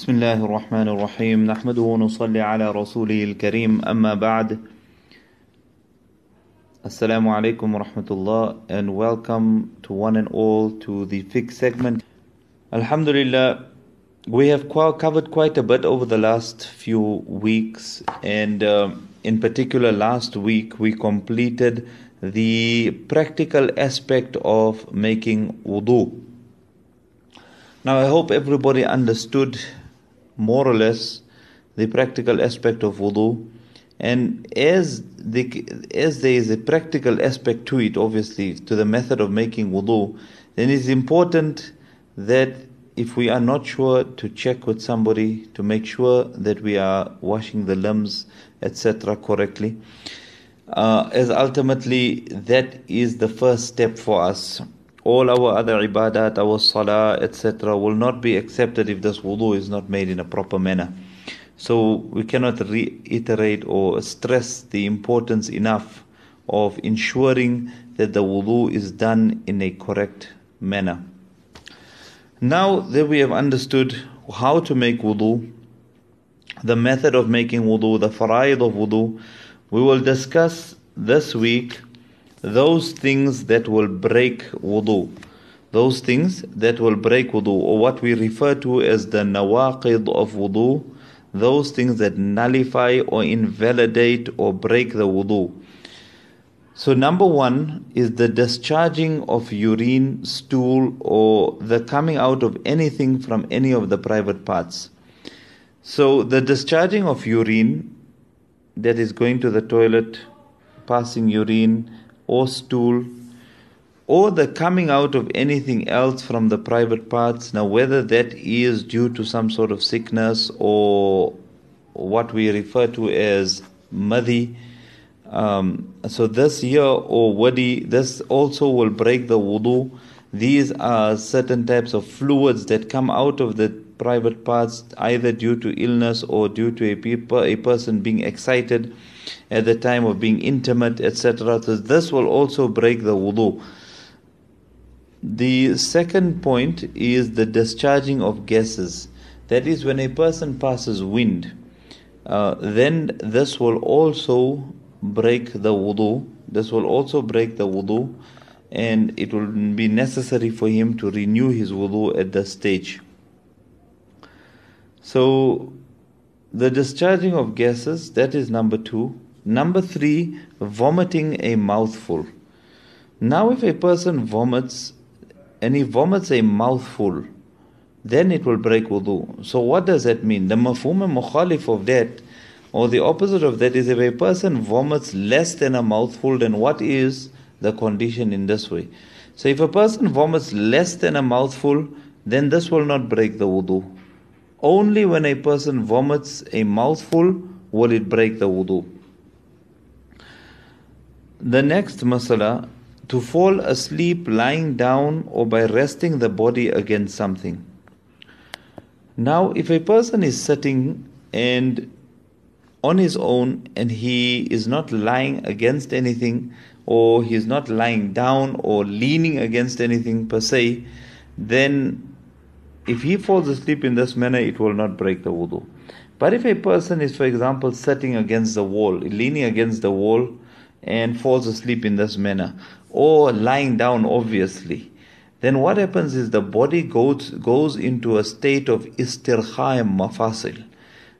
بسم الله الرحمن الرحيم نحمده ونصلي على رسوله الكريم أما بعد السلام عليكم wa rahmatullah and welcome to one and all to the Fiqh segment. Alhamdulillah, we have covered quite a bit over the last few weeks and uh, in particular last week we completed the practical aspect of making wudu. Now I hope everybody understood more or less the practical aspect of wudu. And as the as there is a practical aspect to it, obviously, to the method of making wudu, then it's important that if we are not sure to check with somebody to make sure that we are washing the limbs, etc., correctly. Uh, as ultimately that is the first step for us all our other ibadat, our salah, etc., will not be accepted if this wudu is not made in a proper manner. So we cannot reiterate or stress the importance enough of ensuring that the wudu is done in a correct manner. Now that we have understood how to make wudu, the method of making wudu, the faraid of wudu, we will discuss this week those things that will break wudu. Those things that will break wudu, or what we refer to as the nawaqid of wudu, those things that nullify or invalidate or break the wudu. So, number one is the discharging of urine, stool, or the coming out of anything from any of the private parts. So, the discharging of urine that is going to the toilet, passing urine, or stool or the coming out of anything else from the private parts. Now, whether that is due to some sort of sickness or what we refer to as madhi. Um, so, this here or wadi, this also will break the wudu. These are certain types of fluids that come out of the private parts either due to illness or due to a, people, a person being excited at the time of being intimate, etc. So this will also break the wudu. The second point is the discharging of gases. That is, when a person passes wind, uh, then this will also break the wudu. This will also break the wudu, and it will be necessary for him to renew his wudu at this stage. So, the discharging of gases, that is number two. Number three, vomiting a mouthful. Now, if a person vomits and he vomits a mouthful, then it will break wudu. So, what does that mean? The mafhum mukhalif of that, or the opposite of that, is if a person vomits less than a mouthful, then what is the condition in this way? So, if a person vomits less than a mouthful, then this will not break the wudu. Only when a person vomits a mouthful will it break the wudu. The next masala to fall asleep lying down or by resting the body against something. Now, if a person is sitting and on his own and he is not lying against anything or he is not lying down or leaning against anything per se, then if he falls asleep in this manner, it will not break the wudu. But if a person is, for example, sitting against the wall, leaning against the wall, and falls asleep in this manner, or lying down, obviously, then what happens is the body goes, goes into a state of istirkha mafasil.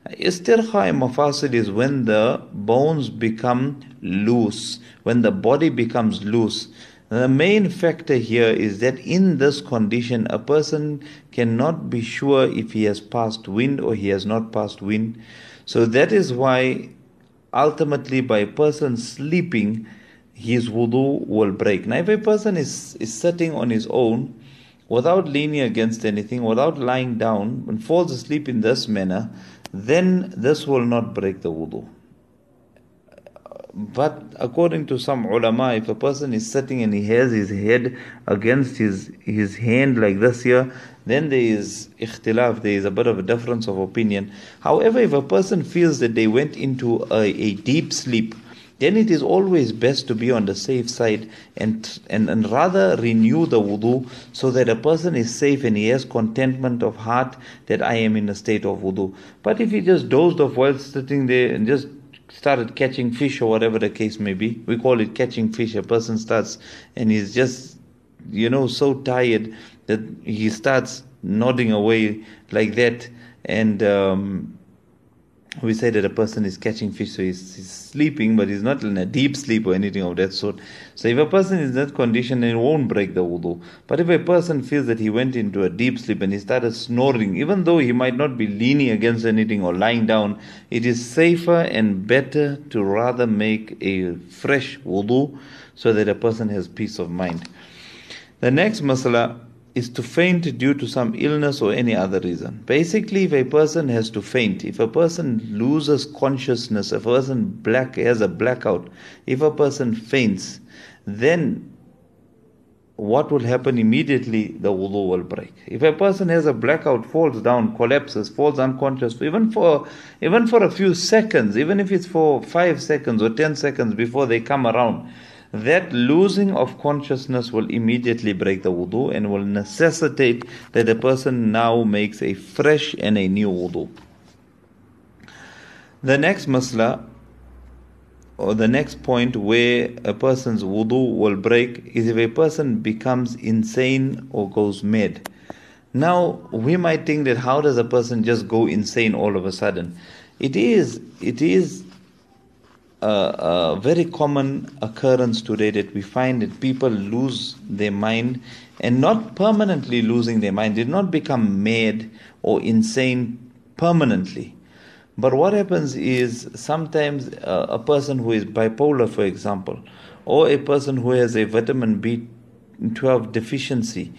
Istirkha mafasil is when the bones become loose, when the body becomes loose. The main factor here is that in this condition, a person cannot be sure if he has passed wind or he has not passed wind. So that is why ultimately by a person sleeping, his wudu will break. Now, if a person is, is sitting on his own without leaning against anything, without lying down, and falls asleep in this manner, then this will not break the wudu. But according to some ulama, if a person is sitting and he has his head against his, his hand like this here, then there is ikhtilaf, there is a bit of a difference of opinion. However, if a person feels that they went into a, a deep sleep, then it is always best to be on the safe side and, and, and rather renew the wudu so that a person is safe and he has contentment of heart that I am in a state of wudu. But if he just dozed off while sitting there and just started catching fish or whatever the case may be, we call it catching fish. A person starts and he's just, you know, so tired that he starts nodding away like that and um, we say that a person is catching fish, so he's, he's, sleeping, but he's not in a deep sleep or anything of that sort. So if a person is in that condition, it won't break the wudu. But if a person feels that he went into a deep sleep and he started snoring, even though he might not be leaning against anything or lying down, it is safer and better to rather make a fresh wudu so that a person has peace of mind. The next masala is to faint due to some illness or any other reason. Basically, if a person has to faint, if a person loses consciousness, if a person black has a blackout, if a person faints, then what will happen immediately? The wudu will break. If a person has a blackout, falls down, collapses, falls unconscious, even for even for a few seconds, even if it's for five seconds or ten seconds before they come around, that losing of consciousness will immediately break the wudu and will necessitate that the person now makes a fresh and a new wudu. The next masla or the next point where a person's wudu will break is if a person becomes insane or goes mad. Now we might think that how does a person just go insane all of a sudden? It is it is a, very common occurrence today that we find that people lose their mind and not permanently losing their mind, did not become mad or insane permanently. But what happens is sometimes a, a person who is bipolar, for example, or a person who has a vitamin B12 deficiency,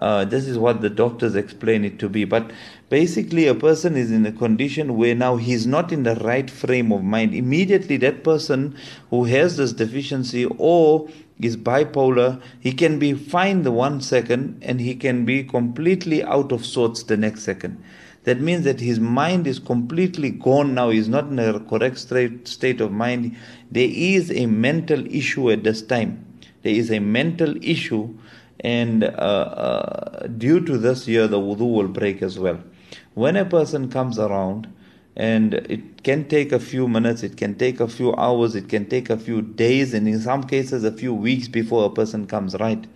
uh, this is what the doctors explain it to be. But basically, a person is in a condition where now he's not in the right frame of mind. Immediately, that person who has this deficiency or is bipolar, he can be fine the one second and he can be completely out of sorts the next second. That means that his mind is completely gone now. He's not in a correct state of mind. There is a mental issue at this time. There is a mental issue and uh, uh, due to this year the wudu will break as well. When a person comes around and it can take a few minutes it can take a few hours it can take a few days and in some cases a few weeks before a person comes right?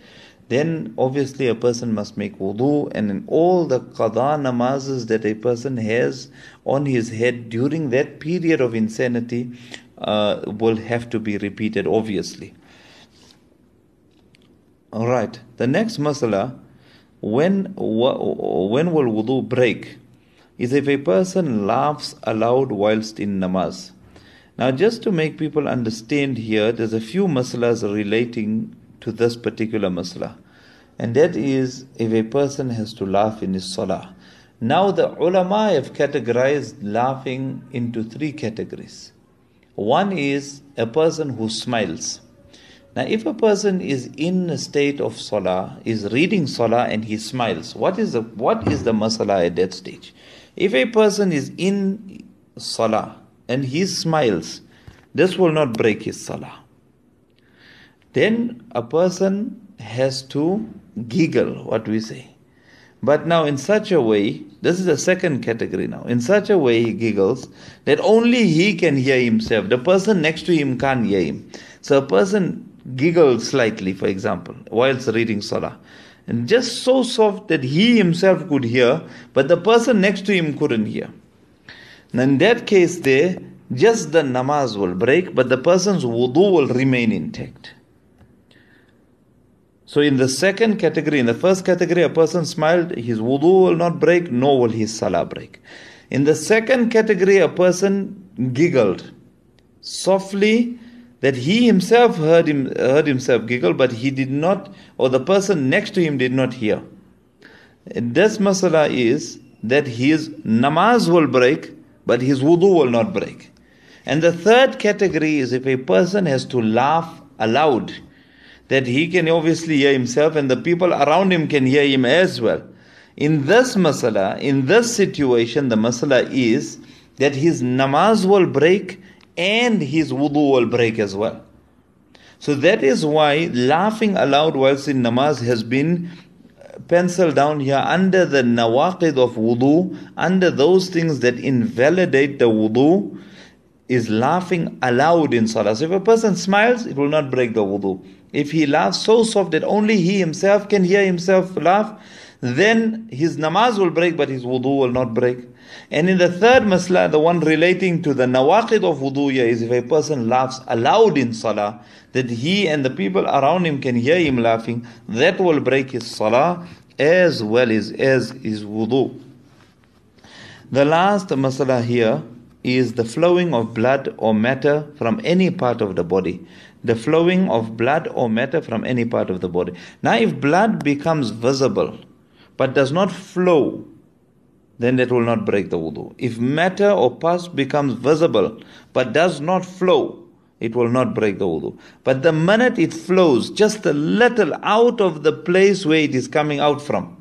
Then obviously a person must make wudu and in all the qada namazes that a person has on his head during that period of insanity uh, will have to be repeated obviously all right. The next masala, when when will wudu break, is if a person laughs aloud whilst in namaz. Now, just to make people understand here, there's a few masalas relating to this particular masala, and that is if a person has to laugh in his salah. Now, the ulama have categorized laughing into three categories. One is a person who smiles. Now, if a person is in a state of salah, is reading salah and he smiles, what is the what is the masala at that stage? If a person is in salah and he smiles, this will not break his salah. Then a person has to giggle, what we say. But now, in such a way, this is the second category now. In such a way, he giggles that only he can hear himself. The person next to him can't hear him. So, a person giggled slightly, for example, whilst reading Salah. And just so soft that he himself could hear, but the person next to him couldn't hear. And in that case, there, just the namaz will break, but the person's wudu will remain intact. So, in the second category, in the first category, a person smiled, his wudu will not break, nor will his salah break. In the second category, a person giggled softly that he himself heard, him, heard himself giggle, but he did not, or the person next to him did not hear. This masala is that his namaz will break, but his wudu will not break. And the third category is if a person has to laugh aloud, that he can obviously hear himself and the people around him can hear him as well. In this masala, in this situation, the masala is that his namaz will break and his wudu will break as well. So that is why laughing aloud whilst in namaz has been penciled down here under the nawaqid of wudu, under those things that invalidate the wudu, is laughing aloud in salah. So if a person smiles, it will not break the wudu. If he laughs so soft that only he himself can hear himself laugh, then his namaz will break, but his wudu will not break. And in the third masla, the one relating to the nawaqid of wudu'ya is if a person laughs aloud in salah, that he and the people around him can hear him laughing, that will break his salah as well as, as his wudu. The last masala here is the flowing of blood or matter from any part of the body. The flowing of blood or matter from any part of the body. Now, if blood becomes visible but does not flow, then that will not break the wudu. If matter or pus becomes visible but does not flow, it will not break the wudu. But the minute it flows just a little out of the place where it is coming out from,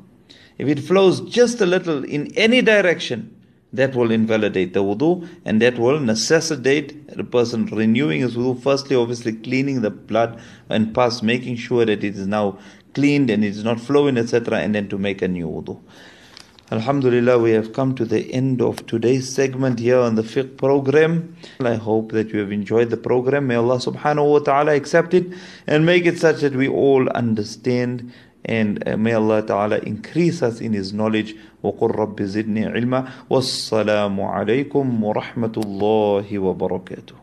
if it flows just a little in any direction, that will invalidate the wudu and that will necessitate the person renewing his wudu. Firstly, obviously, cleaning the blood and pus, making sure that it is now cleaned and it is not flowing, etc., and then to make a new wudu. Alhamdulillah, we have come to the end of today's segment here on the fiqh program. I hope that you have enjoyed the program. May Allah subhanahu wa ta'ala accept it and make it such that we all understand and uh, may Allah ta'ala increase us in His knowledge. وقل رب زدني علما والسلام عليكم ورحمة الله وبركاته